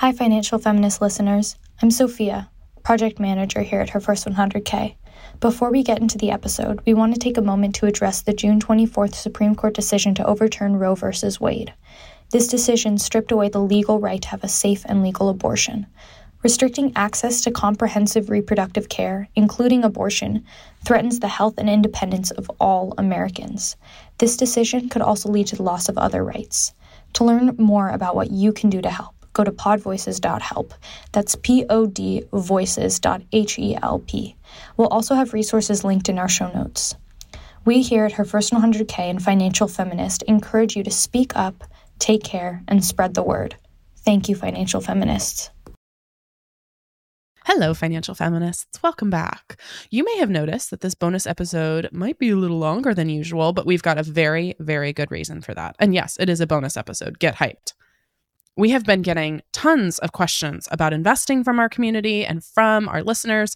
Hi, Financial Feminist listeners. I'm Sophia, project manager here at Her First 100K. Before we get into the episode, we want to take a moment to address the June 24th Supreme Court decision to overturn Roe v. Wade. This decision stripped away the legal right to have a safe and legal abortion. Restricting access to comprehensive reproductive care, including abortion, threatens the health and independence of all Americans. This decision could also lead to the loss of other rights. To learn more about what you can do to help, go to podvoices.help. That's P O D voices.help. We'll also have resources linked in our show notes. We here at Her First 100K and Financial Feminist encourage you to speak up, take care, and spread the word. Thank you, Financial Feminists. Hello, financial feminists. Welcome back. You may have noticed that this bonus episode might be a little longer than usual, but we've got a very, very good reason for that. And yes, it is a bonus episode. Get hyped. We have been getting tons of questions about investing from our community and from our listeners.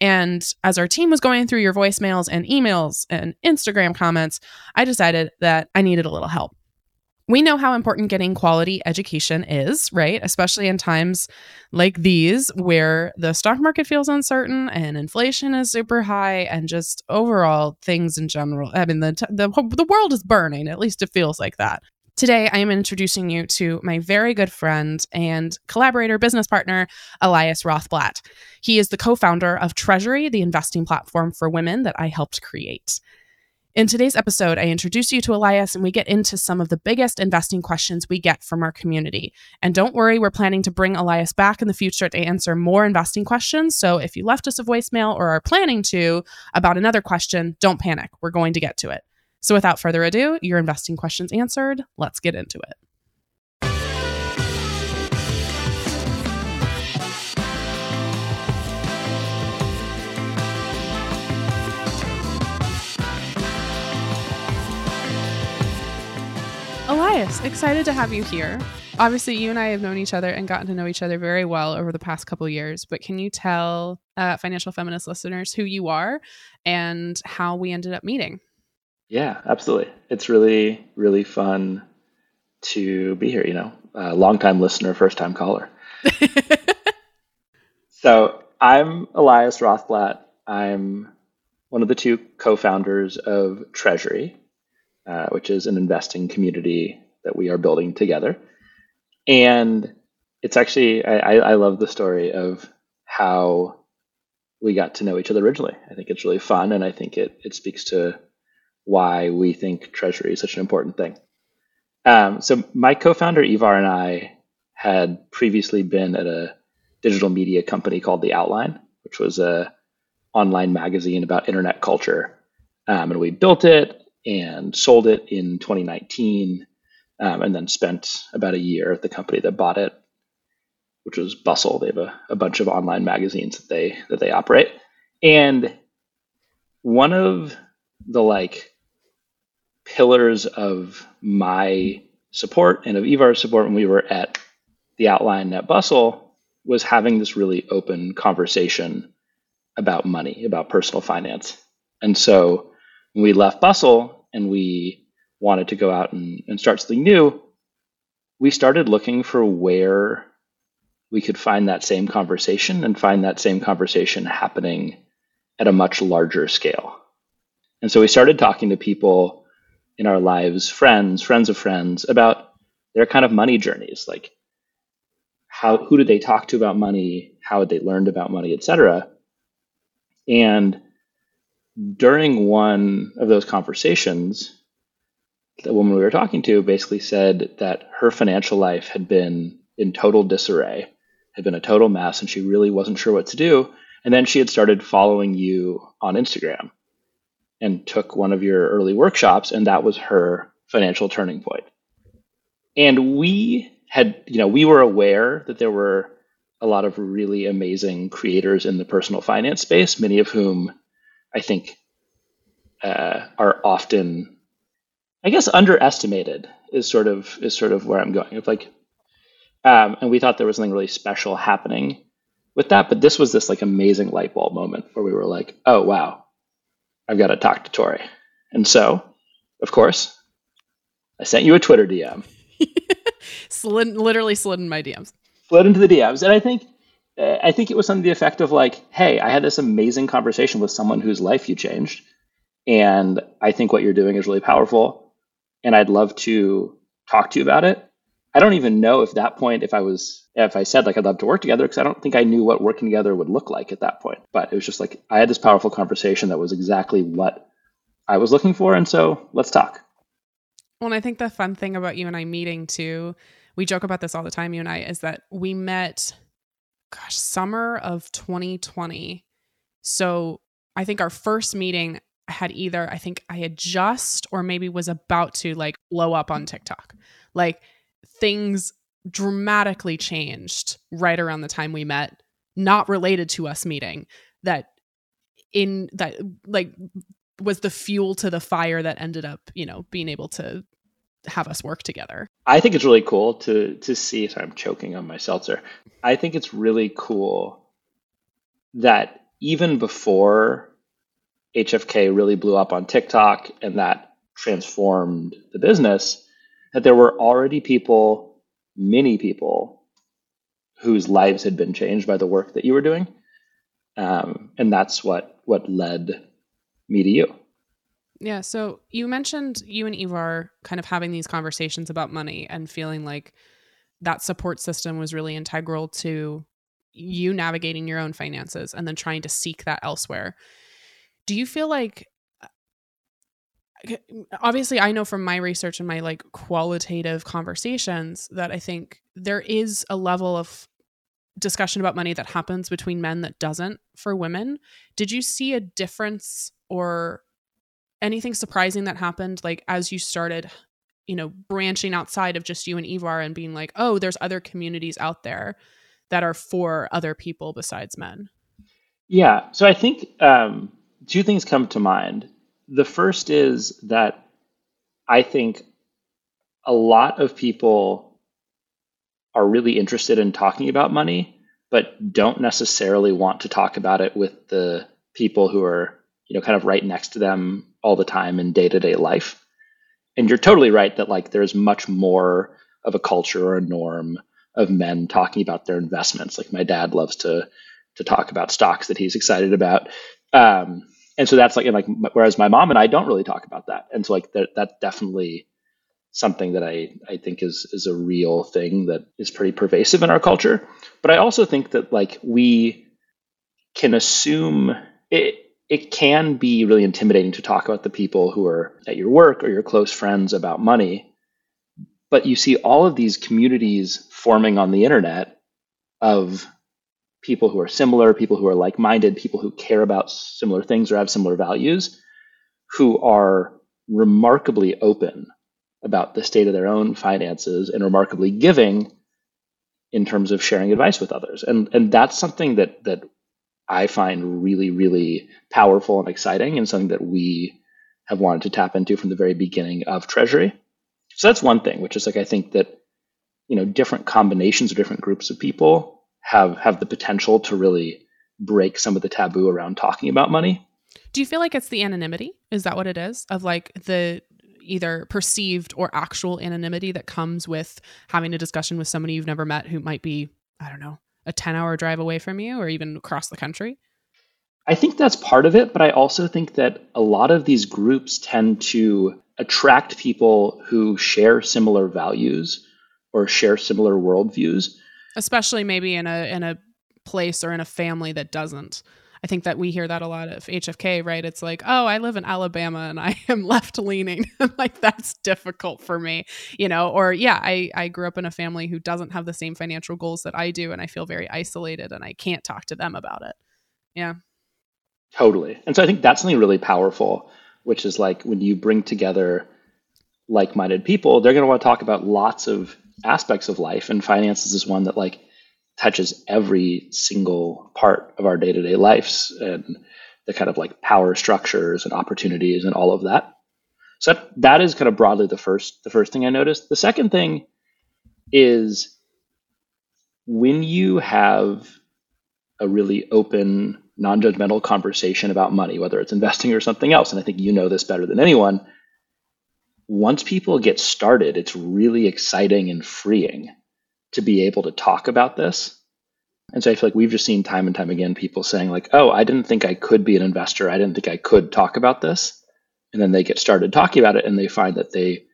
And as our team was going through your voicemails and emails and Instagram comments, I decided that I needed a little help we know how important getting quality education is, right? Especially in times like these where the stock market feels uncertain and inflation is super high and just overall things in general. I mean, the, the, the world is burning, at least it feels like that. Today, I am introducing you to my very good friend and collaborator, business partner, Elias Rothblatt. He is the co founder of Treasury, the investing platform for women that I helped create. In today's episode, I introduce you to Elias and we get into some of the biggest investing questions we get from our community. And don't worry, we're planning to bring Elias back in the future to answer more investing questions. So if you left us a voicemail or are planning to about another question, don't panic. We're going to get to it. So without further ado, your investing questions answered. Let's get into it. Elias, excited to have you here. Obviously, you and I have known each other and gotten to know each other very well over the past couple years. But can you tell uh, financial feminist listeners who you are and how we ended up meeting? Yeah, absolutely. It's really, really fun to be here. You know, uh, long time listener, first time caller. so I'm Elias Rothblatt. I'm one of the two co-founders of Treasury, uh, which is an investing community that we are building together. And it's actually, I, I love the story of how we got to know each other originally. I think it's really fun, and I think it, it speaks to why we think treasury is such an important thing. Um, so, my co founder, Ivar, and I had previously been at a digital media company called The Outline, which was a online magazine about internet culture. Um, and we built it and sold it in 2019, um, and then spent about a year at the company that bought it, which was Bustle. They have a, a bunch of online magazines that they that they operate, and one of the like pillars of my support and of Ivar's support when we were at the outline at Bustle was having this really open conversation about money, about personal finance. And so when we left Bustle and we wanted to go out and, and start something new, we started looking for where we could find that same conversation and find that same conversation happening at a much larger scale. And so we started talking to people in our lives, friends, friends of friends, about their kind of money journeys, like how who did they talk to about money, how had they learned about money, etc. And during one of those conversations, the woman we were talking to basically said that her financial life had been in total disarray, had been a total mess, and she really wasn't sure what to do. And then she had started following you on Instagram and took one of your early workshops, and that was her financial turning point. And we had, you know, we were aware that there were a lot of really amazing creators in the personal finance space, many of whom I think uh, are often, I guess, underestimated. Is sort of is sort of where I'm going. If like, um, and we thought there was something really special happening with that, but this was this like amazing light bulb moment where we were like, oh wow, I've got to talk to Tori, and so, of course, I sent you a Twitter DM. slid, literally slid in my DMs slid into the DMs, and I think uh, I think it was something to the effect of like, "Hey, I had this amazing conversation with someone whose life you changed, and I think what you're doing is really powerful, and I'd love to talk to you about it." I don't even know if that point, if I was, if I said like I'd love to work together, because I don't think I knew what working together would look like at that point. But it was just like I had this powerful conversation that was exactly what I was looking for, and so let's talk. Well, I think the fun thing about you and I meeting too, we joke about this all the time, you and I, is that we met, gosh, summer of 2020. So I think our first meeting had either, I think I had just or maybe was about to like blow up on TikTok. Like things dramatically changed right around the time we met, not related to us meeting, that in that like was the fuel to the fire that ended up, you know, being able to have us work together. I think it's really cool to to see. I'm choking on my seltzer. I think it's really cool that even before HFK really blew up on TikTok and that transformed the business, that there were already people, many people, whose lives had been changed by the work that you were doing, um, and that's what what led me to you. Yeah. So you mentioned you and Ivar kind of having these conversations about money and feeling like that support system was really integral to you navigating your own finances and then trying to seek that elsewhere. Do you feel like obviously I know from my research and my like qualitative conversations that I think there is a level of discussion about money that happens between men that doesn't for women. Did you see a difference or anything surprising that happened like as you started you know branching outside of just you and Ivar and being like oh there's other communities out there that are for other people besides men yeah so i think um, two things come to mind the first is that i think a lot of people are really interested in talking about money but don't necessarily want to talk about it with the people who are you know kind of right next to them all the time in day-to-day life. And you're totally right that like there's much more of a culture or a norm of men talking about their investments. Like my dad loves to to talk about stocks that he's excited about. Um, and so that's like like whereas my mom and I don't really talk about that and so like that that definitely something that I I think is is a real thing that is pretty pervasive in our culture but I also think that like we can assume it it can be really intimidating to talk about the people who are at your work or your close friends about money. But you see all of these communities forming on the internet of people who are similar, people who are like minded, people who care about similar things or have similar values, who are remarkably open about the state of their own finances and remarkably giving in terms of sharing advice with others. And and that's something that that I find really, really powerful and exciting and something that we have wanted to tap into from the very beginning of Treasury. So that's one thing, which is like I think that you know different combinations of different groups of people have have the potential to really break some of the taboo around talking about money. Do you feel like it's the anonymity? Is that what it is? Of like the either perceived or actual anonymity that comes with having a discussion with somebody you've never met who might be, I don't know, a 10 hour drive away from you or even across the country? I think that's part of it, but I also think that a lot of these groups tend to attract people who share similar values or share similar worldviews. Especially maybe in a in a place or in a family that doesn't. I think that we hear that a lot of HFK, right? It's like, oh, I live in Alabama and I am left leaning. like that's difficult for me, you know, or yeah, I, I grew up in a family who doesn't have the same financial goals that I do. And I feel very isolated and I can't talk to them about it. Yeah. Totally. And so I think that's something really powerful, which is like when you bring together like minded people, they're going to want to talk about lots of aspects of life. And finances is one that like touches every single part of our day-to-day lives and the kind of like power structures and opportunities and all of that. So that, that is kind of broadly the first the first thing I noticed. The second thing is when you have a really open, non-judgmental conversation about money, whether it's investing or something else, and I think you know this better than anyone, once people get started, it's really exciting and freeing to be able to talk about this. And so I feel like we've just seen time and time again people saying, like, oh, I didn't think I could be an investor. I didn't think I could talk about this. And then they get started talking about it and they find that they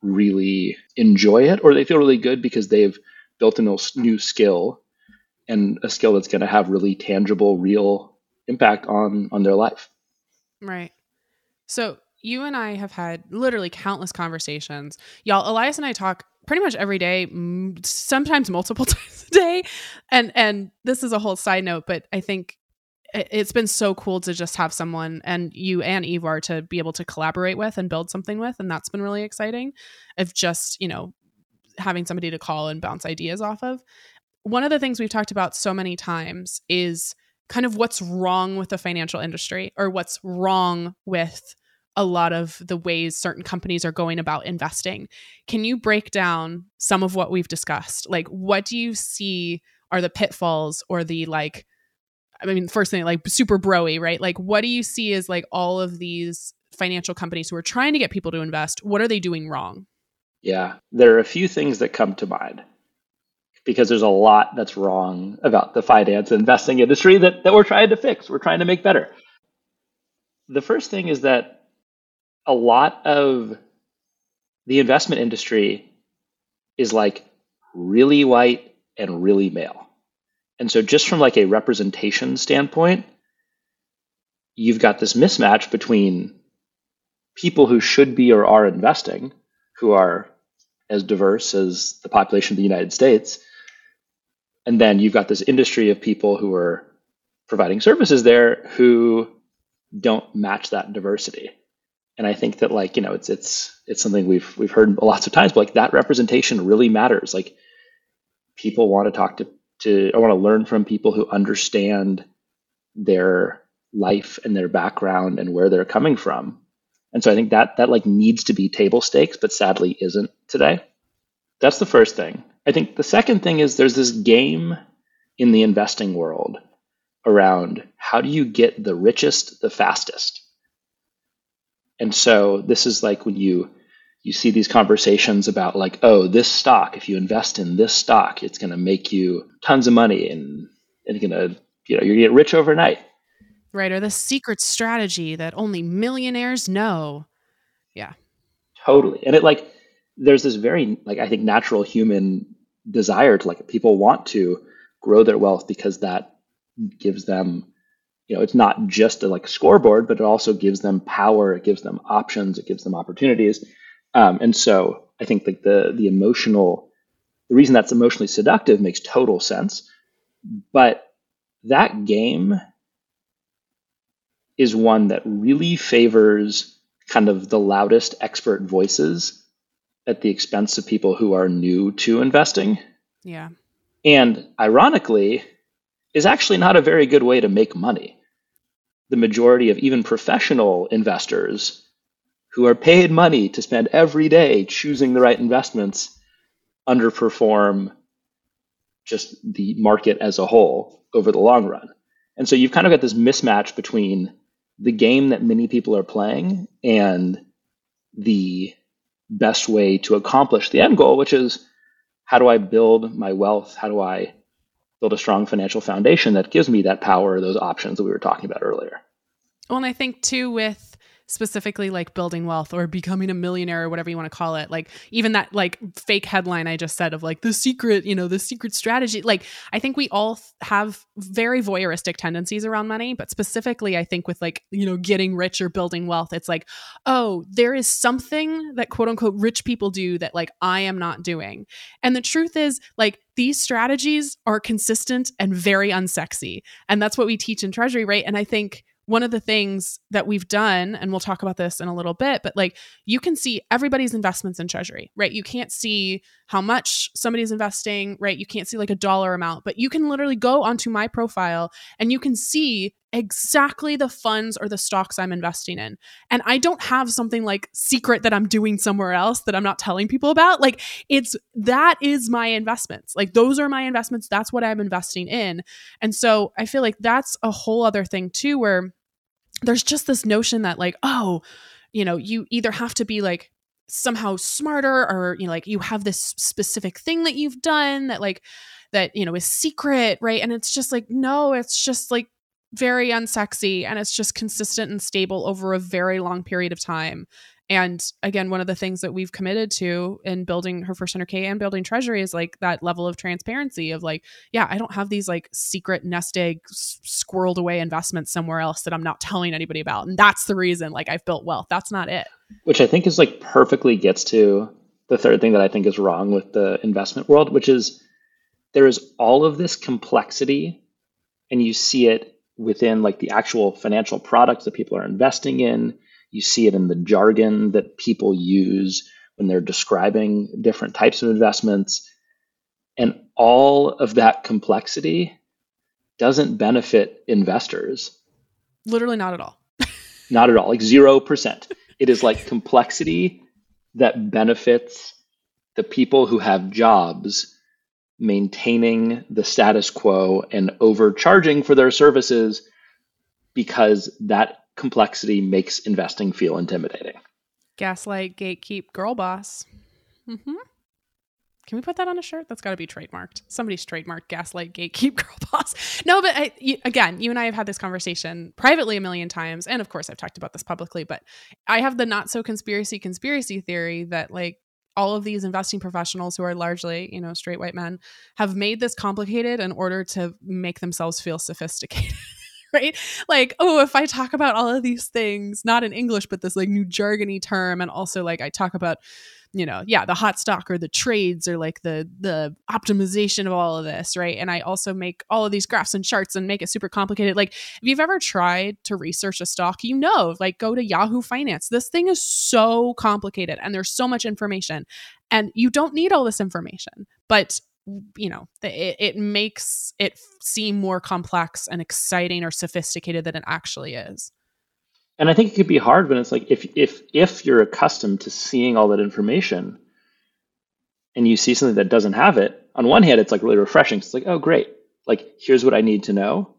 really enjoy it or they feel really good because they've built a new skill and a skill that's going to have really tangible, real impact on on their life. Right. So you and I have had literally countless conversations. Y'all, Elias and I talk pretty much every day, sometimes multiple times a day. And and this is a whole side note, but I think it's been so cool to just have someone and you and Ivar to be able to collaborate with and build something with and that's been really exciting of just, you know, having somebody to call and bounce ideas off of. One of the things we've talked about so many times is kind of what's wrong with the financial industry or what's wrong with a lot of the ways certain companies are going about investing. Can you break down some of what we've discussed? Like, what do you see are the pitfalls or the like? I mean, first thing, like super broy, right? Like, what do you see as like all of these financial companies who are trying to get people to invest? What are they doing wrong? Yeah, there are a few things that come to mind because there's a lot that's wrong about the finance investing industry that, that we're trying to fix, we're trying to make better. The first thing is that a lot of the investment industry is like really white and really male. And so just from like a representation standpoint, you've got this mismatch between people who should be or are investing, who are as diverse as the population of the United States. And then you've got this industry of people who are providing services there who don't match that diversity and I think that like you know it's it's it's something we've we've heard lots of times, but like that representation really matters. Like people want to talk to to I want to learn from people who understand their life and their background and where they're coming from. And so I think that that like needs to be table stakes, but sadly isn't today. That's the first thing. I think the second thing is there's this game in the investing world around how do you get the richest the fastest and so this is like when you you see these conversations about like, oh, this stock, if you invest in this stock, it's going to make you tons of money and and going to you know you're going to get rich overnight. Right, or the secret strategy that only millionaires know. Yeah. Totally. And it like there's this very like I think natural human desire to like people want to grow their wealth because that gives them you know, it's not just a like scoreboard, but it also gives them power, it gives them options, it gives them opportunities. Um, and so I think like the the emotional, the reason that's emotionally seductive makes total sense. But that game is one that really favors kind of the loudest expert voices at the expense of people who are new to investing. Yeah. And ironically, is actually not a very good way to make money the majority of even professional investors who are paid money to spend every day choosing the right investments underperform just the market as a whole over the long run. And so you've kind of got this mismatch between the game that many people are playing and the best way to accomplish the end goal, which is how do I build my wealth? How do I build a strong financial foundation that gives me that power, those options that we were talking about earlier. Well, and I think too with specifically like building wealth or becoming a millionaire or whatever you want to call it like even that like fake headline i just said of like the secret you know the secret strategy like i think we all have very voyeuristic tendencies around money but specifically i think with like you know getting rich or building wealth it's like oh there is something that quote unquote rich people do that like i am not doing and the truth is like these strategies are consistent and very unsexy and that's what we teach in treasury right and i think one of the things that we've done, and we'll talk about this in a little bit, but like you can see everybody's investments in Treasury, right? You can't see how much somebody's investing, right? You can't see like a dollar amount, but you can literally go onto my profile and you can see exactly the funds or the stocks I'm investing in. And I don't have something like secret that I'm doing somewhere else that I'm not telling people about. Like it's that is my investments. Like those are my investments. That's what I'm investing in. And so I feel like that's a whole other thing too where there's just this notion that like, oh, you know, you either have to be like somehow smarter or you know like you have this specific thing that you've done that like that you know is secret right? And it's just like no it's just like very unsexy and it's just consistent and stable over a very long period of time and again one of the things that we've committed to in building her first 100k and building treasury is like that level of transparency of like yeah i don't have these like secret nest egg squirreled away investments somewhere else that i'm not telling anybody about. And that's the reason like i've built wealth. That's not it. Which i think is like perfectly gets to the third thing that i think is wrong with the investment world which is there is all of this complexity and you see it within like the actual financial products that people are investing in you see it in the jargon that people use when they're describing different types of investments. And all of that complexity doesn't benefit investors. Literally not at all. Not at all like 0% it is like complexity that benefits the people who have jobs maintaining the status quo and overcharging for their services because that complexity makes investing feel intimidating. Gaslight, gatekeep, girl boss. Mm-hmm. Can we put that on a shirt? That's got to be trademarked. Somebody's trademarked gaslight, gatekeep, girl boss. No, but I, you, again, you and I have had this conversation privately a million times, and of course, I've talked about this publicly. But I have the not so conspiracy conspiracy theory that like all of these investing professionals who are largely, you know, straight white men have made this complicated in order to make themselves feel sophisticated. right? Like, oh, if I talk about all of these things, not in English, but this like new jargony term, and also like I talk about, you know, yeah, the hot stock or the trades or like the the optimization of all of this, right? And I also make all of these graphs and charts and make it super complicated. Like, if you've ever tried to research a stock, you know, like go to Yahoo Finance. This thing is so complicated and there's so much information. And you don't need all this information. But you know it, it makes it seem more complex and exciting or sophisticated than it actually is. And i think it could be hard when it's like if if if you're accustomed to seeing all that information and you see something that doesn't have it on one hand it's like really refreshing. It's like oh great. Like here's what i need to know.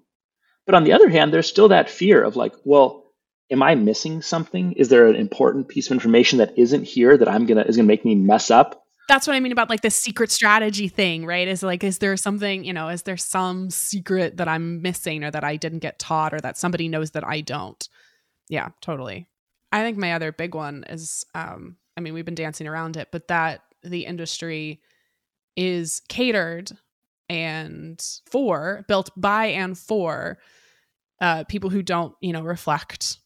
But on the other hand there's still that fear of like well am i missing something? Is there an important piece of information that isn't here that i'm gonna is gonna make me mess up that's what I mean about like the secret strategy thing, right? Is like, is there something, you know, is there some secret that I'm missing or that I didn't get taught or that somebody knows that I don't? Yeah, totally. I think my other big one is, um, I mean, we've been dancing around it, but that the industry is catered and for, built by and for uh, people who don't, you know, reflect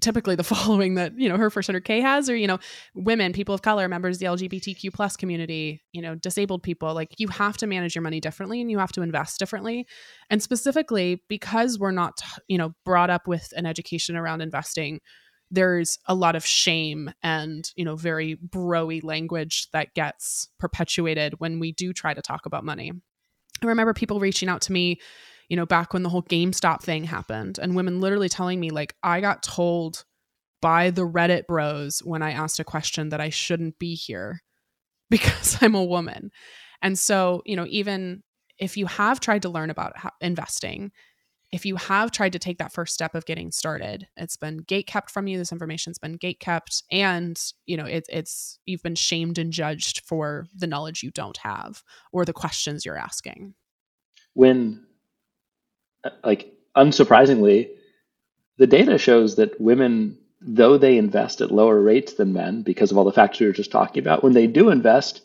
typically the following that you know her first 100k has or you know women people of color members of the lgbtq plus community you know disabled people. Like you have to manage your money differently and you have to invest differently. And specifically because we're not you know brought up with an education around investing there's a lot of shame and you know very broy language that gets perpetuated when we do try to talk about money. I remember people reaching out to me you know, back when the whole GameStop thing happened, and women literally telling me, like, I got told by the Reddit bros when I asked a question that I shouldn't be here because I'm a woman. And so, you know, even if you have tried to learn about investing, if you have tried to take that first step of getting started, it's been gate kept from you. This information's been gate kept, and you know it, it's you've been shamed and judged for the knowledge you don't have or the questions you're asking. When like unsurprisingly, the data shows that women, though they invest at lower rates than men because of all the factors we were just talking about, when they do invest,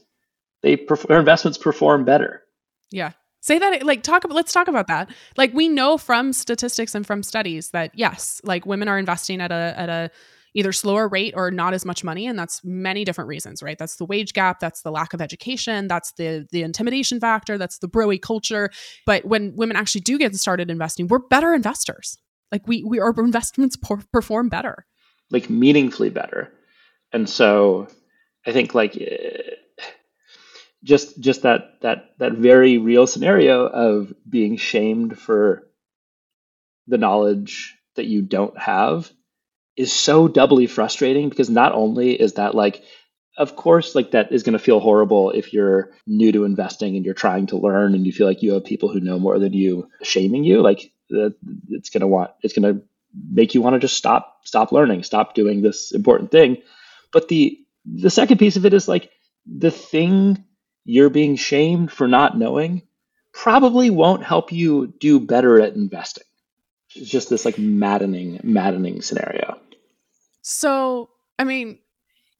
they their investments perform better. Yeah. Say that like talk about let's talk about that. Like we know from statistics and from studies that yes, like women are investing at a at a either slower rate or not as much money and that's many different reasons right? That's the wage gap that's the lack of education that's the the intimidation factor that's the broy culture. But when women actually do get started investing we're better investors. Like we we our investments perform better. Like meaningfully better. And so i think like eh, just just that that that very real scenario of being shamed for the knowledge that you don't have is so doubly frustrating because not only is that like of course like that is going to feel horrible if you're new to investing and you're trying to learn and you feel like you have people who know more than you shaming you like it's going to want it's going to make you want to just stop stop learning stop doing this important thing but the the second piece of it is like the thing you're being shamed for not knowing probably won't help you do better at investing. It's just this like maddening, maddening scenario. So, I mean,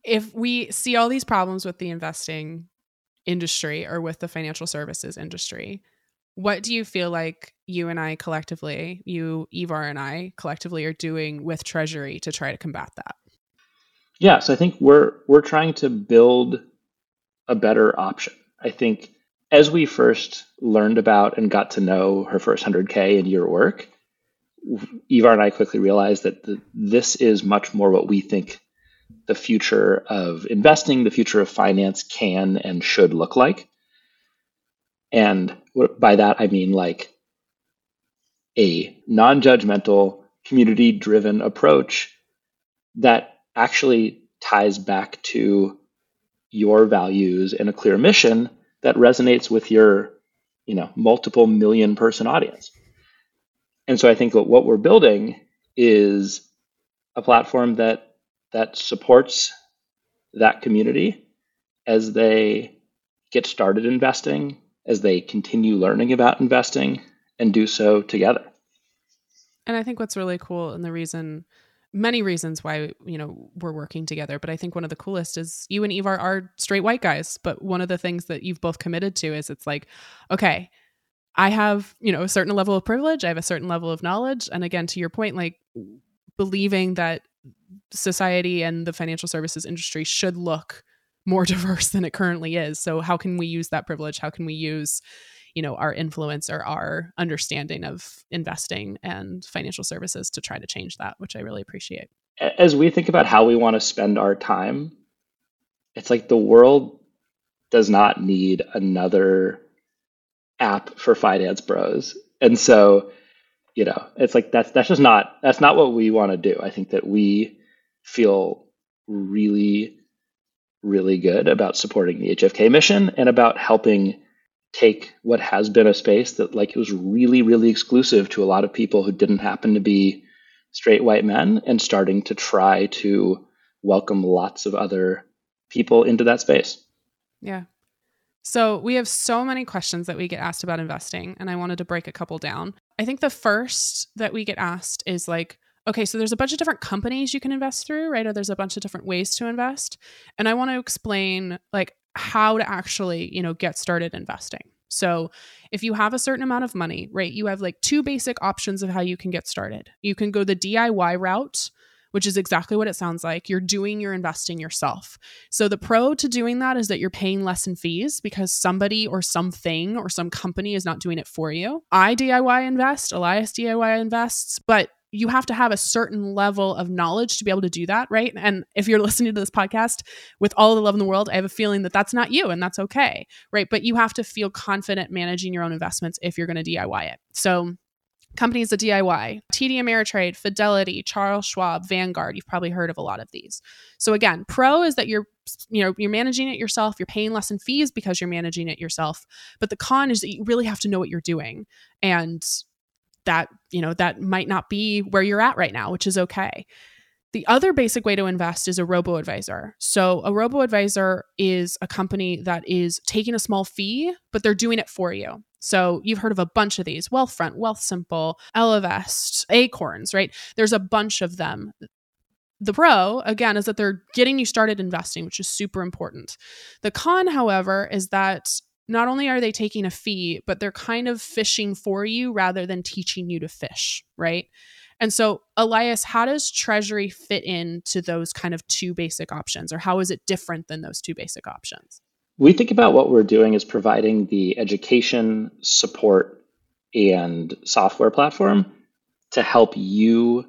if we see all these problems with the investing industry or with the financial services industry, what do you feel like you and I collectively, you, Ivar, and I collectively are doing with Treasury to try to combat that? Yeah, so I think we're we're trying to build a better option. I think as we first learned about and got to know her first 100K in your work, Ivar and I quickly realized that the, this is much more what we think the future of investing, the future of finance can and should look like. And by that, I mean like a non judgmental, community driven approach that actually ties back to your values and a clear mission that resonates with your you know multiple million person audience and so i think what, we're building is a platform that that supports that community as they get started investing as they continue learning about investing and do so together. And i think what's really cool and the reason many reasons why you know we're working together but i think one of the coolest is you and ivar are straight white guys but one of the things that you've both committed to is it's like okay i have you know a certain level of privilege i have a certain level of knowledge and again to your point like believing that society and the financial services industry should look more diverse than it currently is. So how can we use that privilege? How can we use you know our influence or our understanding of investing and financial services to try to change that which i really appreciate. As we think about how we want to spend our time it's like the world does not need another app for finance bros. And so you know it's like that's that's just not that's not what we want to do. I think that we feel really really good about supporting the hfk mission and about helping take what has been a space that like it was really really exclusive to a lot of people who didn't happen to be straight white men and starting to try to welcome lots of other people into that space. Yeah so we have so many questions that we get asked about investing and i wanted to break a couple down i think the first that we get asked is like okay so there's a bunch of different companies you can invest through right or there's a bunch of different ways to invest and i want to explain like how to actually, you know, get started investing. So, if you have a certain amount of money, right, you have like two basic options of how you can get started. You can go the DIY route, which is exactly what it sounds like. You're doing your investing yourself. So, the pro to doing that is that you're paying less in fees because somebody or something or some company is not doing it for you. I DIY invest, Elias DIY invests, but you have to have a certain level of knowledge to be able to do that, right? And if you're listening to this podcast with all the love in the world, I have a feeling that that's not you and that's okay, right? But you have to feel confident managing your own investments if you're going to DIY it. So, companies that DIY, TD Ameritrade, Fidelity, Charles Schwab, Vanguard, you've probably heard of a lot of these. So again, pro is that you're you know, you're managing it yourself, you're paying less in fees because you're managing it yourself. But the con is that you really have to know what you're doing. And that you know that might not be where you're at right now which is okay the other basic way to invest is a robo advisor. So, a robo advisor is a company that is taking a small fee, but they're doing it for you. So, you've heard of a bunch of these Wealthfront, Wealthsimple, Ellevest, Acorns, right? There's a bunch of them. The pro, again, is that they're getting you started investing, which is super important. The con, however, is that not only are they taking a fee, but they're kind of fishing for you rather than teaching you to fish, right? And so, Elias, how does Treasury fit into those kind of two basic options, or how is it different than those two basic options? We think about what we're doing as providing the education, support, and software platform to help you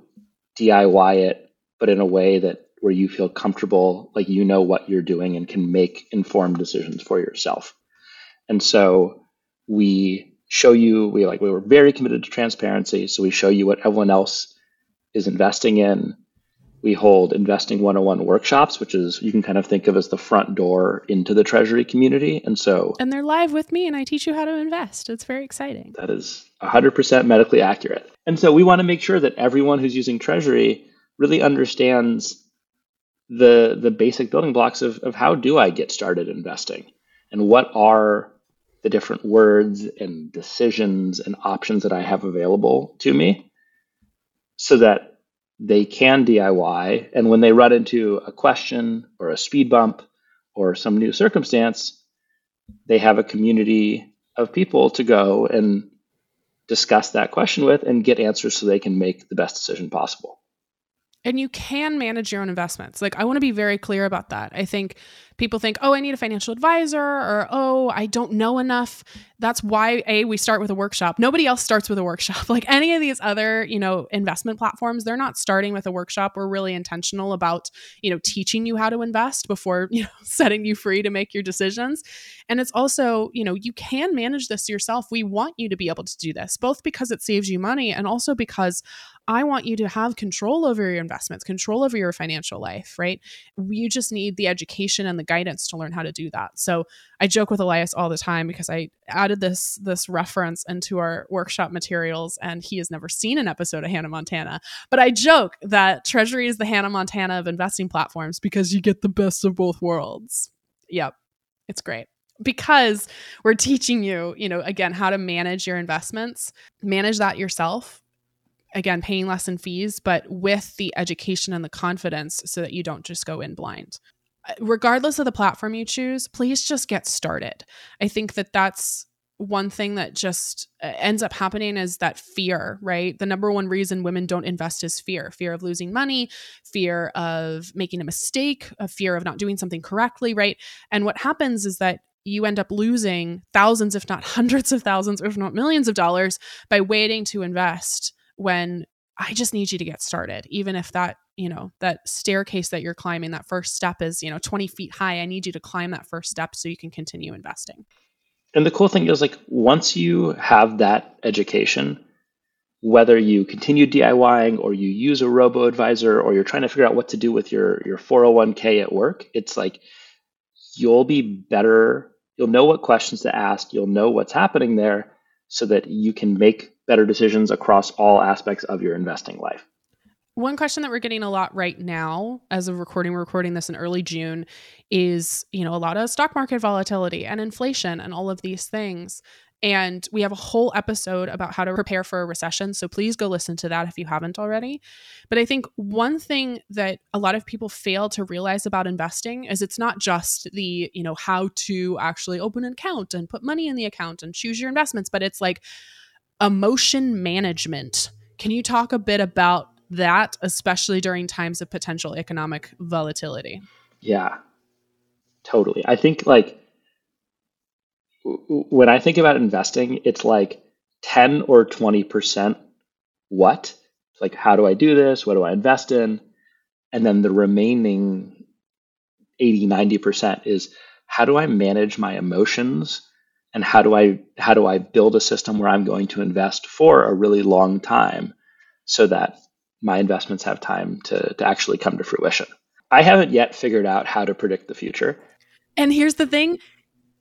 DIY it, but in a way that where you feel comfortable, like you know what you're doing and can make informed decisions for yourself. And so we show you, we like, we were very committed to transparency. So we show you what everyone else is investing in. We hold investing 101 workshops, which is you can kind of think of as the front door into the treasury community. And so, and they're live with me, and I teach you how to invest. It's very exciting. That is 100% medically accurate. And so, we want to make sure that everyone who's using treasury really understands the the basic building blocks of, of how do I get started investing and what are the different words and decisions and options that I have available to me so that they can DIY. And when they run into a question or a speed bump or some new circumstance, they have a community of people to go and discuss that question with and get answers so they can make the best decision possible and you can manage your own investments. Like, I want to be very clear about that. I think people think, oh, I need a financial advisor, or oh, I don't know enough. That's why a we start with a workshop. Nobody else starts with a workshop. Like any of these other, you know, investment platforms, they're not starting with a workshop. We're really intentional about, you know, teaching you how to invest before, you know, setting you free to make your decisions. And it's also, you know, you can manage this yourself. We want you to be able to do this, both because it saves you money and also because I want you to have control over your investments, control over your financial life, right? You just need the education and the guidance to learn how to do that. So I joke with Elias all the time because I added this this reference into our workshop materials and he has never seen an episode of Hannah Montana. But I joke that Treasury is the Hannah Montana of investing platforms because you get the best of both worlds. Yep. It's great because we're teaching you, you know, again, how to manage your investments, manage that yourself. Again, paying less in fees, but with the education and the confidence so that you don't just go in blind regardless of the platform you choose, please just get started. I think that that's one thing that just uh, ends up happening is that fear, right? The number one reason women don't invest is fear fear of losing money, fear of making a mistake, a fear of not doing something correctly, right? And what happens is that you end up losing thousands, if not hundreds of thousands, if not millions of dollars by waiting to invest when I just need you to get started, even if that you know that staircase that you're climbing that first step is you know 20 feet high i need you to climb that first step so you can continue investing. And the cool thing is like once you have that education whether you continue DIYing or you use a robo advisor or you're trying to figure out what to do with your your 401k at work it's like you'll be better you'll know what questions to ask you'll know what's happening there so that you can make better decisions across all aspects of your investing life. One question that we're getting a lot right now as of recording we're recording this in early june is you know a lot of stock market volatility and inflation and all of these things. And we have a whole episode about how to prepare for a recession. So please go listen to that if you haven't already. But i think one thing that a lot of people fail to realize about investing is it's not just the you know how to actually open an account and put money in the account and choose your investments but it's like emotion management can you talk a bit about that, especially during times of potential economic volatility. Yeah, totally. I think like when I think about investing, it's like 10 or 20% what? Like, how do I do this? What do I invest in? And then the remaining 80, 90% is how do I manage my emotions? And how do I how do I build a system where I'm going to invest for a really long time so that my investments have time to, to actually come to fruition. I haven't yet figured out how to predict the future. And here's the thing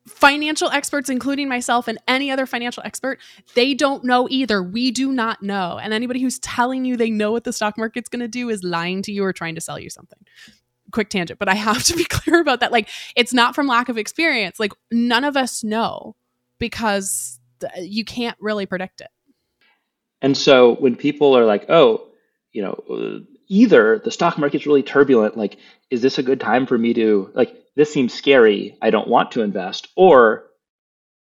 financial experts, including myself and any other financial expert, they don't know either. We do not know. And anybody who's telling you they know what the stock market's going to do is lying to you or trying to sell you something. Quick tangent, but I have to be clear about that. Like, it's not from lack of experience. Like, none of us know because you can't really predict it. And so when people are like, oh, you know, either the stock market's really turbulent, like, is this a good time for me to, like, this seems scary, I don't want to invest, or,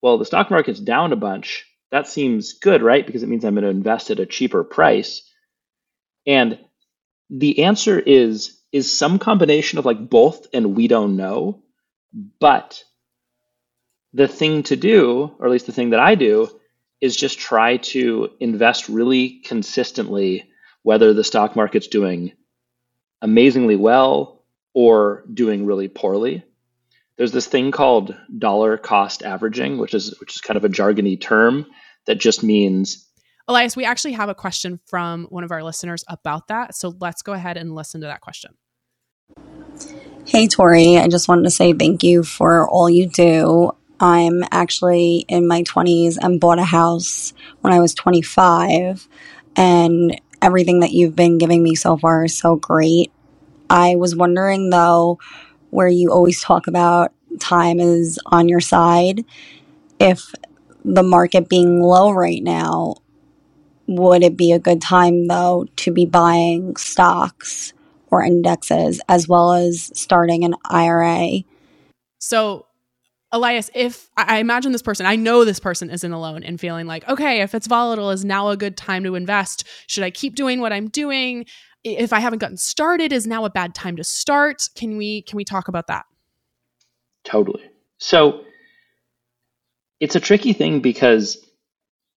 well, the stock market's down a bunch, that seems good, right? Because it means I'm going to invest at a cheaper price. And the answer is is some combination of like both and we don't know. But the thing to do, or at least the thing that I do, is just try to invest really consistently whether the stock market's doing amazingly well or doing really poorly. There's this thing called dollar cost averaging, which is which is kind of a jargony term that just means Elias, we actually have a question from one of our listeners about that. So let's go ahead and listen to that question. Hey, Tori. I just wanted to say thank you for all you do. I'm actually in my 20s and bought a house when I was 25. And everything that you've been giving me so far is so great. I was wondering though, where you always talk about time is on your side, if the market being low right now, would it be a good time though to be buying stocks or indexes as well as starting an IRA? So, Elias, if I imagine this person, I know this person isn't alone in feeling like, okay, if it's volatile, is now a good time to invest? Should I keep doing what I'm doing? If I haven't gotten started, is now a bad time to start? Can we can we talk about that? Totally. So it's a tricky thing because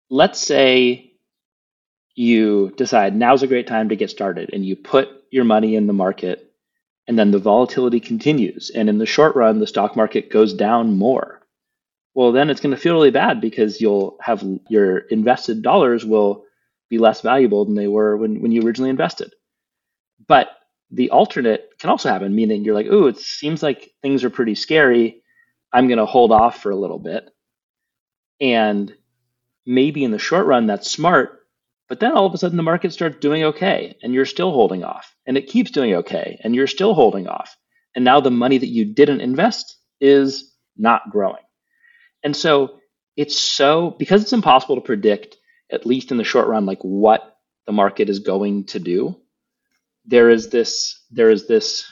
let's say you decide now's a great time to get started and you put your money in the market and then the volatility continues and in the short run the stock market goes down more. Well then it's going to feel really bad because you'll have your invested dollars will be less valuable than they were when, when you originally invested. But the alternate can also happen meaning you're like oh it seems like things are pretty scary. I'm going to hold off for a little bit. And maybe in the short run that's smart but then all of a sudden the market starts doing okay and you're still holding off and it keeps doing okay and you're still holding off. And now the money that you didn't invest is not growing. And so it's so because it's impossible to predict at least in the short run like what the market is going to do. There is this there is this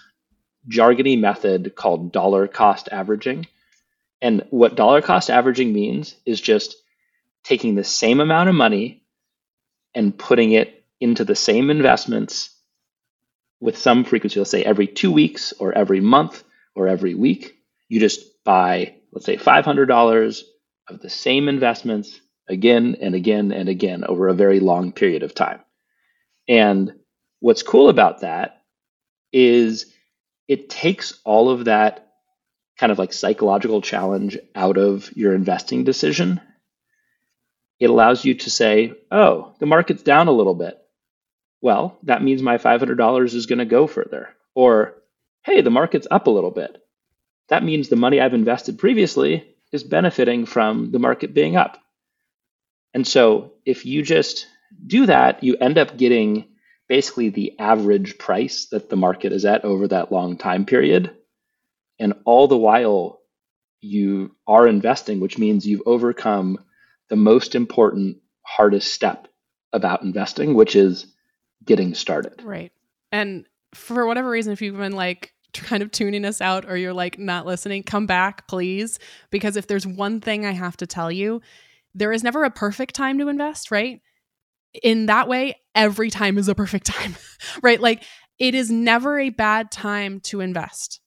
jargony method called dollar cost averaging. And what dollar cost averaging means is just taking the same amount of money and putting it into the same investments with some frequency, let's say every two weeks or every month or every week. You just buy, let's say, $500 of the same investments again and again and again over a very long period of time. And what's cool about that is it takes all of that kind of like psychological challenge out of your investing decision it allows you to say, oh, the market's down a little bit. Well, that means my $500 is going to go further. Or, hey, the market's up a little bit. That means the money I've invested previously is benefiting from the market being up. And so if you just do that, you end up getting basically the average price that the market is at over that long time period. And all the while, you are investing, which means you've overcome the most important, hardest step about investing, which is getting started. Right. And for whatever reason, if you've been like kind of tuning us out or you're like not listening, come back, please. Because if there's one thing I have to tell you, there is never a perfect time to invest, right? In that way, every time is a perfect time, right? Like it is never a bad time to invest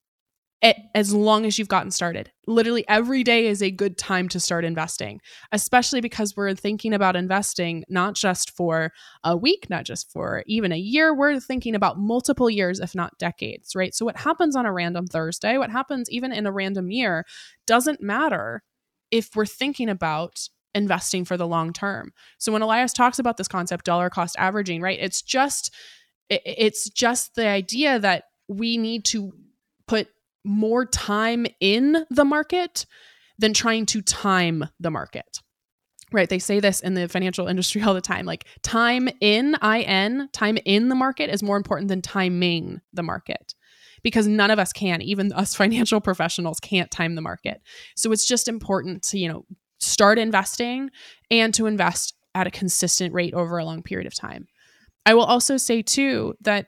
as long as you've gotten started. Literally every day is a good time to start investing, especially because we're thinking about investing not just for a week, not just for even a year. We're thinking about multiple years, if not decades, right? So, what happens on a random Thursday, what happens even in a random year, doesn't matter if we're thinking about investing for the long term. So, when Elias talks about this concept, dollar cost averaging, right, it's just it's just the idea that we need to put more time in the market than trying to time the market. Right. They say this in the financial industry all the time. Like time in, IN, time in the market is more important than timing the market because none of us can, even us financial professionals can't time the market. So it's just important to, you know, start investing and to invest at a consistent rate over a long period of time. I will also say too that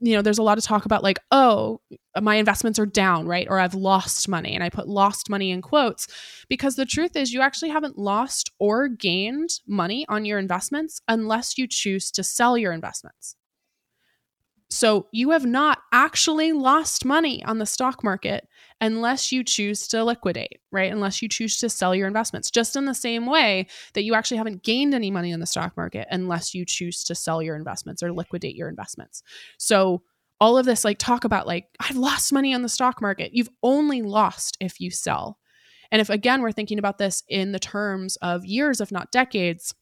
you know, there's a lot of talk about like, oh, my investments are down, right? Or I've lost money. And I put lost money in quotes because the truth is you actually haven't lost or gained money on your investments unless you choose to sell your investments. So you have not actually lost money on the stock market unless you choose to liquidate, right? Unless you choose to sell your investments. Just in the same way that you actually haven't gained any money in the stock market unless you choose to sell your investments or liquidate your investments. So all of this like talk about like I've lost money on the stock market. You've only lost if you sell. And if again we're thinking about this in the terms of years if not decades,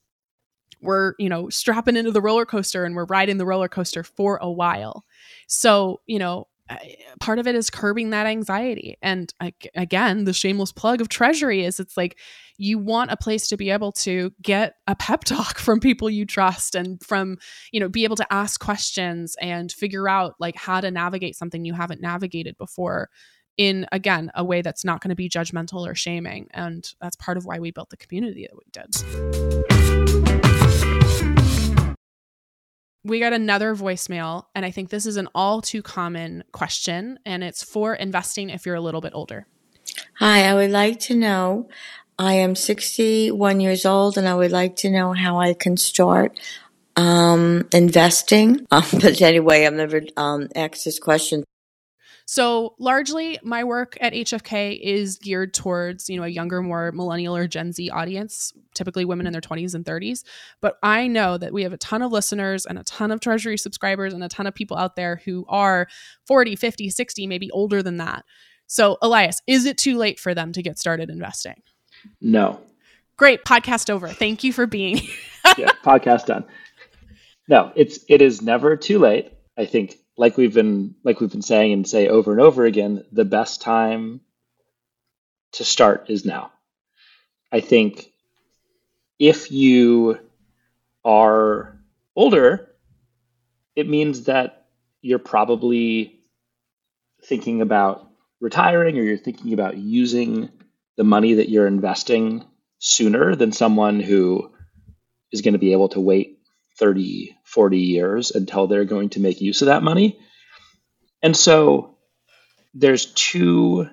we're you know strapping into the roller coaster and we're riding the roller coaster for a while. So you know part of it is curbing that anxiety. And again, the shameless plug of Treasury is it's like you want a place to be able to get a pep talk from people you trust and from, you know, be able to ask questions and figure out like how to navigate something you haven't navigated before in again a way that's not going to be judgmental or shaming. And that's part of why we built the community that we did we got another voicemail, and I think this is an all too common question, and it's for investing if you're a little bit older. Hi, I would like to know. I am 61 years old, and I would like to know how I can start um, investing. Um, but anyway, I've never um, asked this question. So largely my work at HFK is geared towards, you know, a younger, more millennial or Gen Z audience, typically women in their 20s and 30s. But I know that we have a ton of listeners and a ton of treasury subscribers and a ton of people out there who are 40, 50, 60, maybe older than that. So Elias, is it too late for them to get started investing? No. Great. Podcast over. Thank you for being yeah, podcast done. No, it's it is never too late. I think like we've been like we've been saying and say over and over again, the best time to start is now. I think if you are older, it means that you're probably thinking about retiring or you're thinking about using the money that you're investing sooner than someone who is going to be able to wait 30, 40 years until they're going to make use of that money. And so there's two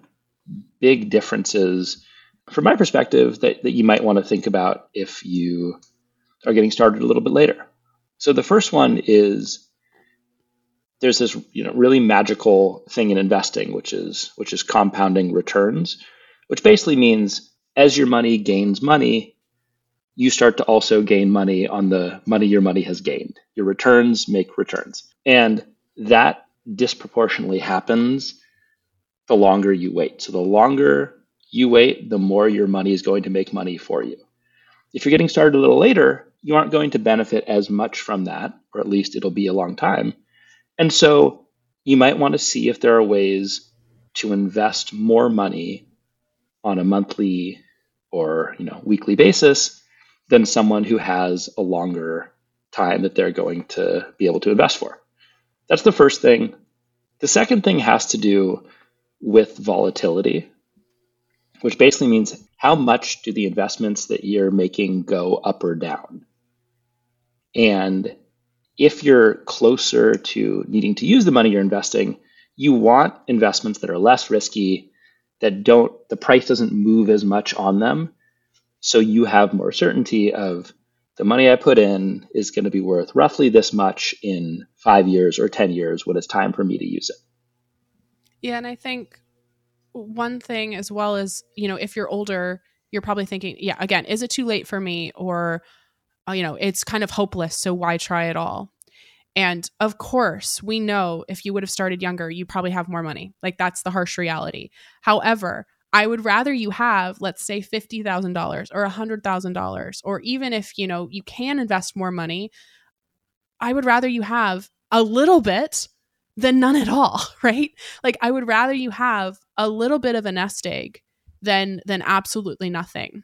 big differences from my perspective that, that you might want to think about if you are getting started a little bit later. So the first one is there's this you know really magical thing in investing which is which is compounding returns which basically means as your money gains money you start to also gain money on the money your money has gained. Your returns make returns. And that disproportionately happens the longer you wait. So the longer you wait, the more your money is going to make money for you. If you're getting started a little later, you aren't going to benefit as much from that, or at least it'll be a long time. And so you might want to see if there are ways to invest more money on a monthly or you know weekly basis than someone who has a longer time that they're going to be able to invest for. That's the first thing. The second thing has to do with volatility, which basically means how much do the investments that you're making go up or down? And if you're closer to needing to use the money you're investing, you want investments that are less risky, that don't, the price doesn't move as much on them, so you have more certainty of the money I put in is going to be worth roughly this much in five years or 10 years when it's time for me to use it. Yeah. And I think one thing as well is, you know, if you're older, you're probably thinking, yeah, again, is it too late for me? Or, uh, you know, it's kind of hopeless. So why try at all? And of course, we know if you would have started younger, you probably have more money. Like that's the harsh reality. However, I would rather you have, let's say, $50,000 or $100,000, or even if, you know, you can invest more money, I would rather you have a little bit than none at all, right? Like I would rather you have a little bit of a nest egg than than absolutely nothing.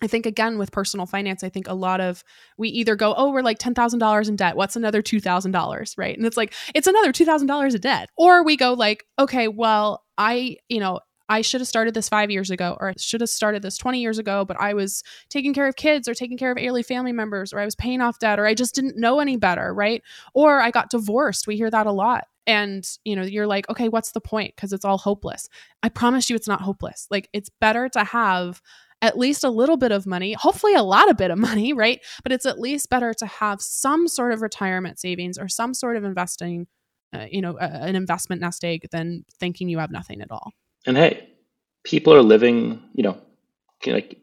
I think again with personal finance, I think a lot of we either go, oh, we're like ten thousand dollars in debt. What's another two thousand dollars, right? And it's like it's another two thousand dollars of debt. Or we go like, okay, well, I you know I should have started this five years ago, or I should have started this 20 years ago, but I was taking care of kids or taking care of ailing family members, or I was paying off debt, or I just didn't know any better, right? Or I got divorced. We hear that a lot. And, you know, you're like, okay, what's the point? Because it's all hopeless. I promise you it's not hopeless. Like, it's better to have at least a little bit of money, hopefully a lot of bit of money, right? But it's at least better to have some sort of retirement savings or some sort of investing, uh, you know, an investment nest egg than thinking you have nothing at all. And hey, people are living, you know, like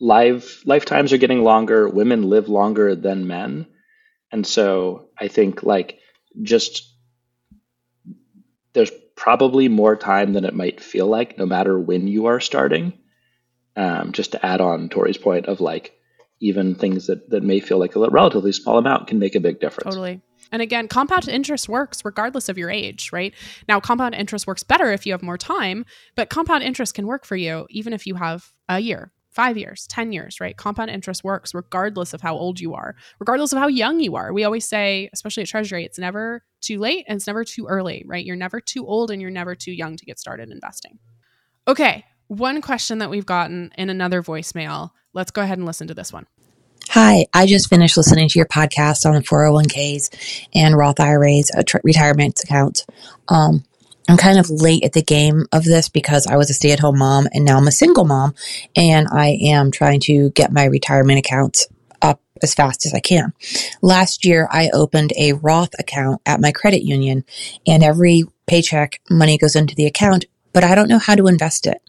live lifetimes are getting longer. Women live longer than men. And so I think like just there's probably more time than it might feel like, no matter when you are starting. Um, just to add on Tori's point of like even things that, that may feel like a relatively small amount can make a big difference. Totally. And again, compound interest works regardless of your age, right? Now, compound interest works better if you have more time, but compound interest can work for you even if you have a year, five years, 10 years, right? Compound interest works regardless of how old you are, regardless of how young you are. We always say, especially at Treasury, it's never too late and it's never too early, right? You're never too old and you're never too young to get started investing. Okay, one question that we've gotten in another voicemail. Let's go ahead and listen to this one. Hi, I just finished listening to your podcast on the 401ks and Roth IRAs, a tr- retirement account. Um, I'm kind of late at the game of this because I was a stay at home mom and now I'm a single mom and I am trying to get my retirement accounts up as fast as I can. Last year, I opened a Roth account at my credit union and every paycheck money goes into the account, but I don't know how to invest it.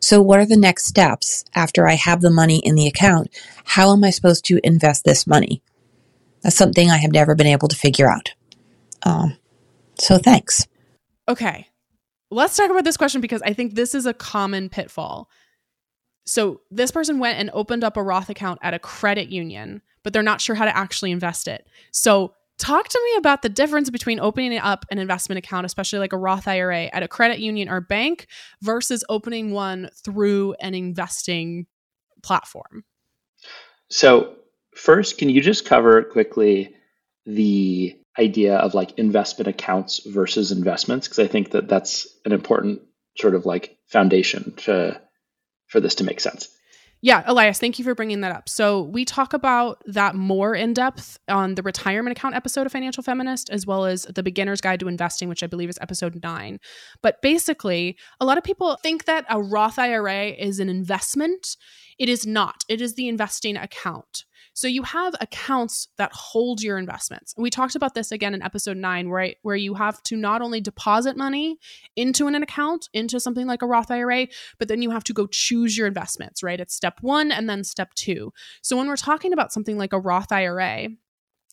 So, what are the next steps after I have the money in the account? How am I supposed to invest this money? That's something I have never been able to figure out. Um, so, thanks. Okay. Let's talk about this question because I think this is a common pitfall. So, this person went and opened up a Roth account at a credit union, but they're not sure how to actually invest it. So, talk to me about the difference between opening up an investment account, especially like a Roth IRA at a credit union or bank, versus opening one through an investing platform. So, first, can you just cover quickly the idea of like investment accounts versus investments? Because I think that that's an important sort of like foundation to for this to make sense. Yeah, Elias, thank you for bringing that up. So, we talk about that more in depth on the retirement account episode of Financial Feminist, as well as the beginner's guide to investing, which I believe is episode nine. But basically, a lot of people think that a Roth IRA is an investment. It is not, it is the investing account. So you have accounts that hold your investments. And we talked about this again in episode nine, where, I, where you have to not only deposit money into an account, into something like a Roth IRA, but then you have to go choose your investments, right? It's step one and then step two. So when we're talking about something like a Roth IRA,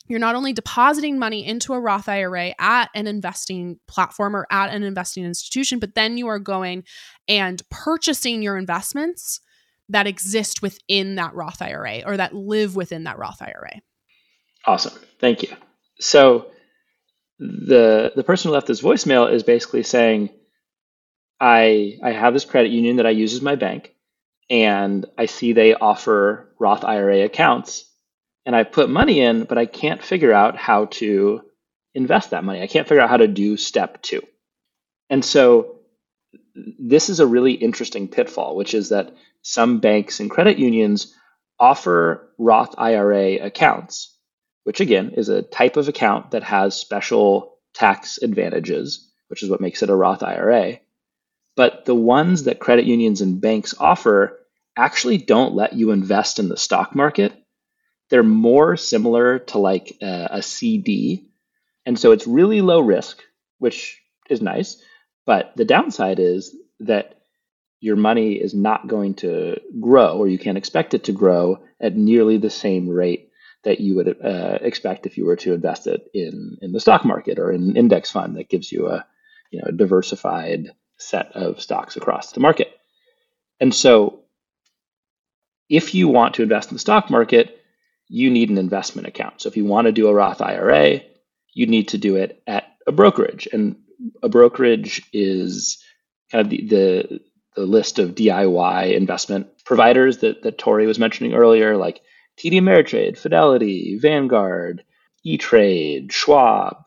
you're not only depositing money into a Roth IRA at an investing platform or at an investing institution, but then you are going and purchasing your investments that exist within that Roth IRA or that live within that Roth IRA. Awesome. Thank you. So the the person who left this voicemail is basically saying I I have this credit union that I use as my bank and I see they offer Roth IRA accounts and I put money in but I can't figure out how to invest that money. I can't figure out how to do step 2. And so this is a really interesting pitfall which is that some banks and credit unions offer Roth IRA accounts, which again is a type of account that has special tax advantages, which is what makes it a Roth IRA. But the ones that credit unions and banks offer actually don't let you invest in the stock market. They're more similar to like a, a CD. And so it's really low risk, which is nice. But the downside is that your money is not going to grow, or you can't expect it to grow at nearly the same rate that you would uh, expect if you were to invest it in in the stock market or in an index fund that gives you a you know diversified set of stocks across the market. And so, if you want to invest in the stock market, you need an investment account. So if you want to do a Roth IRA, you need to do it at a brokerage, and a brokerage is kind of the, the the list of DIY investment providers that, that Tori was mentioning earlier, like TD Ameritrade, Fidelity, Vanguard, E Trade, Schwab,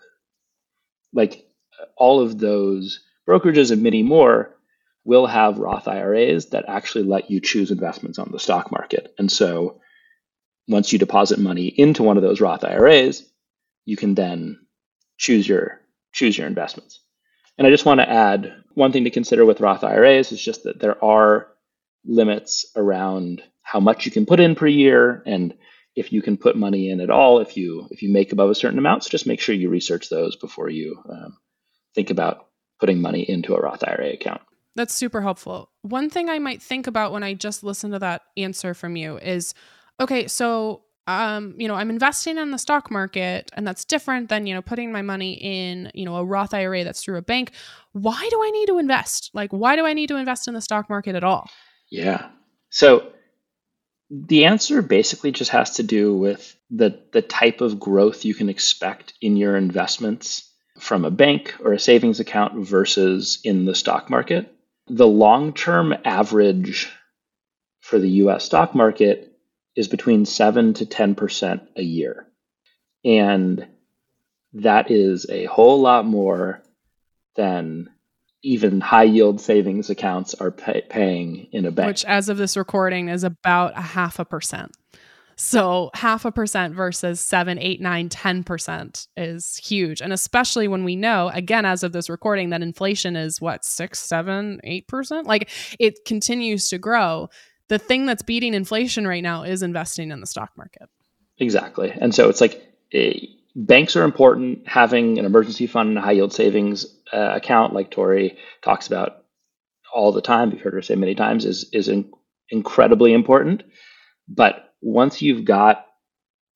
like uh, all of those brokerages and many more will have Roth IRAs that actually let you choose investments on the stock market. And so once you deposit money into one of those Roth IRAs, you can then choose your choose your investments. And I just want to add one thing to consider with Roth IRAs is just that there are limits around how much you can put in per year and if you can put money in at all if you if you make above a certain amount. So just make sure you research those before you um, think about putting money into a roth ira account. That's super helpful. One thing i might think about when i just listen to that answer from you is okay so um, you know, I'm investing in the stock market and that's different than, you know, putting my money in, you know, a Roth IRA that's through a bank. Why do I need to invest? Like, why do I need to invest in the stock market at all? Yeah. So The answer basically just has to do with the, the type of growth you can expect in your investments from a bank or a savings account versus in the stock market. The long term average for the US stock market is between 7 to 10% a year. And that is a whole lot more than even high yield savings accounts are pay- paying in a bank. Which, as of this recording, is about a half a percent. So half a percent versus seven, eight, nine, ten percent is huge. And especially when we know, again, as of this recording, that inflation is what, six, seven, eight percent? Like it continues to grow. The thing that's beating inflation right now is investing in the stock market. Exactly. And so it's like a, banks are important. Having an emergency fund and a high yield savings uh, account, like Tori talks about all the time, you've heard her say many times, is is in, incredibly important. But once you've got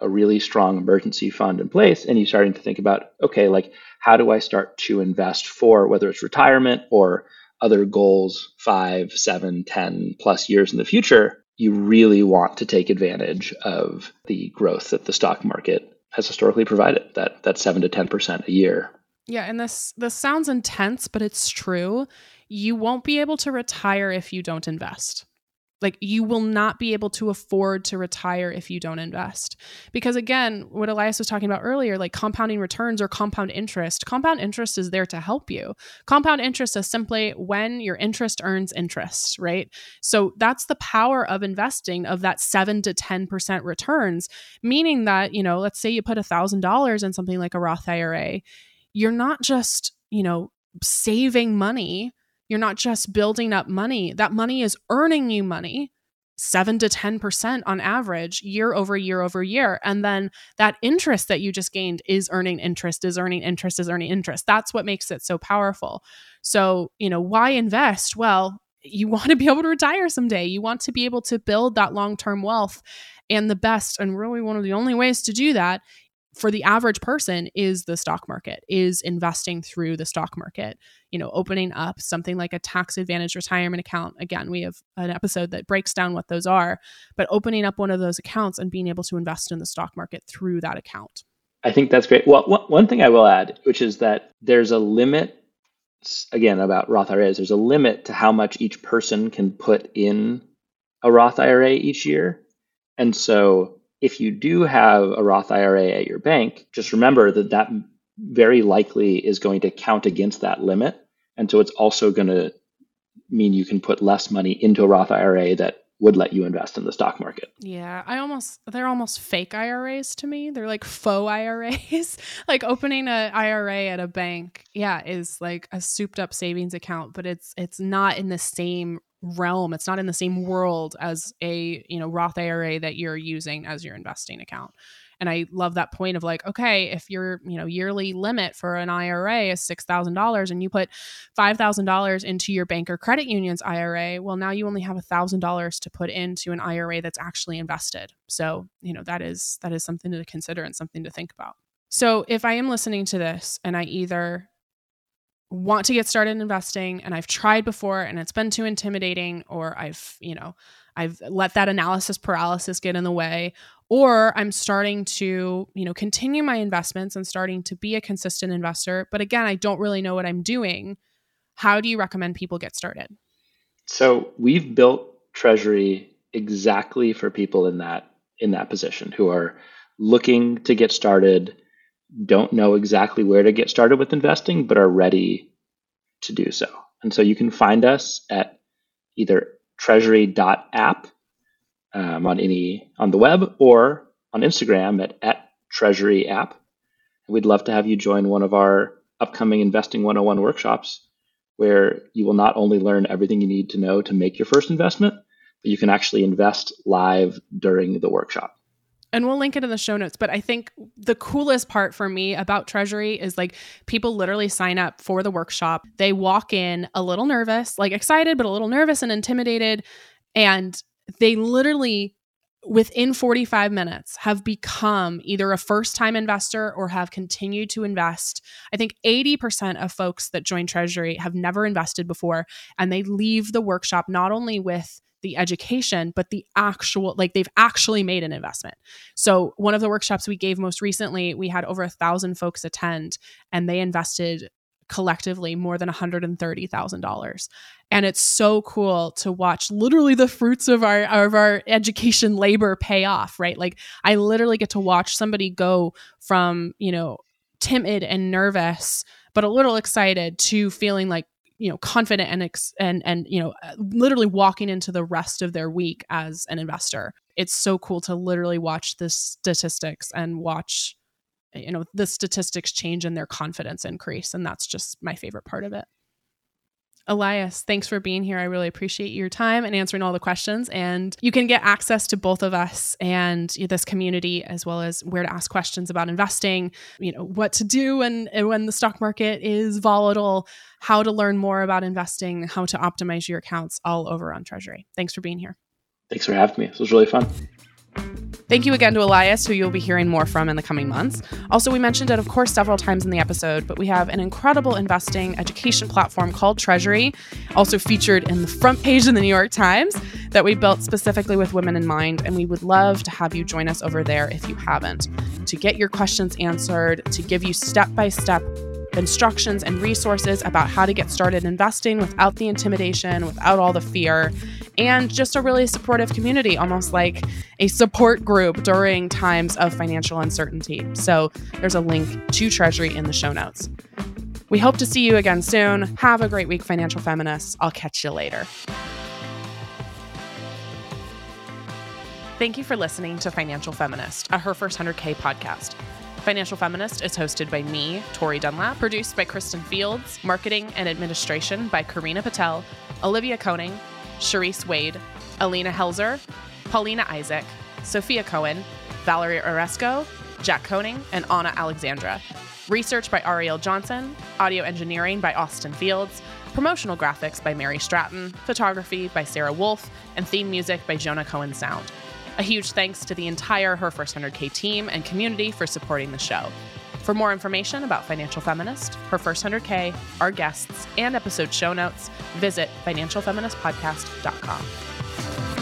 a really strong emergency fund in place and you're starting to think about, okay, like how do I start to invest for whether it's retirement or other goals five, seven, ten plus years in the future, you really want to take advantage of the growth that the stock market has historically provided that that seven to ten percent a year. Yeah, and this this sounds intense, but it's true. You won't be able to retire if you don't invest. Like you will not be able to afford to retire if you don't invest. Because again, what Elias was talking about earlier, like compounding returns or compound interest, compound interest is there to help you. Compound interest is simply when your interest earns interest, right? So that's the power of investing of that 7 to 10% returns, meaning that, you know, let's say you put $1000 in something like a Roth IRA, you're not just, you know, saving money you're not just building up money, that money is earning you money. 7 to 10% on average year over year over year. And then that interest that you just gained is earning interest is earning interest is earning interest. That's what makes it so powerful. So you know why invest? Well you want to be able to retire someday. You want to be able to build that long-term wealth and the best and really one of the only ways to do that for the average person is the stock market is investing through the stock market you know opening up something like a tax advantage retirement account. Again we have an episode that breaks down what those are but opening up one of those accounts and being able to invest in the stock market through that account. I think that's great. Well one thing i will add which is that there's a limit again about roth iras there's a limit to how much each person can put in a roth ira each year. And so if you do have a Roth IRA at your bank, just remember that that very likely is going to count against that limit. And so it's also going to mean you can put less money into a Roth IRA that would let you invest in the stock market. Yeah, I almost they're almost fake IRAs to me. They're like faux IRAs. like opening a IRA at a bank, yeah, is like a souped up savings account, but it's it's not in the same realm. It's not in the same world as a, you know, Roth IRA that you're using as your investing account. And I love that point of like, okay, if your, you know, yearly limit for an IRA is $6,000 and you put $5,000 into your bank or credit union's IRA, well, now you only have $1,000 to put into an IRA that's actually invested. So, you know, that is that is something to consider and something to think about. So, if I am listening to this and I either want to get started investing and I've tried before and it's been too intimidating or I've, you know, I've let that analysis paralysis get in the way or I'm starting to, you know, continue my investments and starting to be a consistent investor, but again, I don't really know what I'm doing. How do you recommend people get started? So, we've built Treasury exactly for people in that in that position who are looking to get started don't know exactly where to get started with investing, but are ready to do so. And so you can find us at either treasury.app um, on any on the web or on Instagram at, at treasury app. We'd love to have you join one of our upcoming Investing 101 workshops where you will not only learn everything you need to know to make your first investment, but you can actually invest live during the workshop and we'll link it in the show notes. But I think the coolest part for me about Treasury is like people literally sign up for the workshop. They walk in a little nervous, like excited, but a little nervous and intimidated. And they literally, within 45 minutes, have become either a first time investor or have continued to invest. I think 80% of folks that join Treasury have never invested before. And they leave the workshop not only with the education, but the actual, like they've actually made an investment. So, one of the workshops we gave most recently, we had over a thousand folks attend and they invested collectively more than $130,000. And it's so cool to watch literally the fruits of our of our education labor pay off, right? Like I literally get to watch somebody go from, you know, timid and nervous but a little excited to feeling like you know confident and ex- and and you know uh, literally walking into the rest of their week as an investor. It's so cool to literally watch the statistics and watch you know the statistics change and their confidence increase and that's just my favorite part of it Elias, thanks for being here. I really appreciate your time and answering all the questions. And you can get access to both of us and this community, as well as where to ask questions about investing, you know, what to do and, and when the stock market is volatile, how to learn more about investing, how to optimize your accounts all over on Treasury. Thanks for being here. Thanks for having me. This was really fun. Thank you again to Elias, who you'll be hearing more from in the coming months. Also, we mentioned it, of course, several times in the episode, but we have an incredible investing education platform called Treasury, also featured in the front page of the New York Times, that we built specifically with women in mind. And we would love to have you join us over there if you haven't, to get your questions answered, to give you step by step instructions and resources about how to get started investing without the intimidation, without all the fear, and just a really supportive community, almost like a support group during times of financial uncertainty. So there's a link to Treasury in the show notes. We hope to see you again soon. Have a great week, financial feminists. I'll catch you later. Thank you for listening to Financial Feminist, a Her First 100K podcast. Financial Feminist is hosted by me, Tori Dunlap, produced by Kristen Fields, marketing and administration by Karina Patel, Olivia Koning, Charisse Wade, Alina Helzer, Paulina Isaac, Sophia Cohen, Valerie Oresco, Jack Koning, and Anna Alexandra. Research by Ariel Johnson, audio engineering by Austin Fields, promotional graphics by Mary Stratton, photography by Sarah Wolf, and theme music by Jonah Cohen Sound. A huge thanks to the entire Her First 100K team and community for supporting the show. For more information about Financial Feminist, Her First 100K, our guests, and episode show notes, visit financialfeministpodcast.com.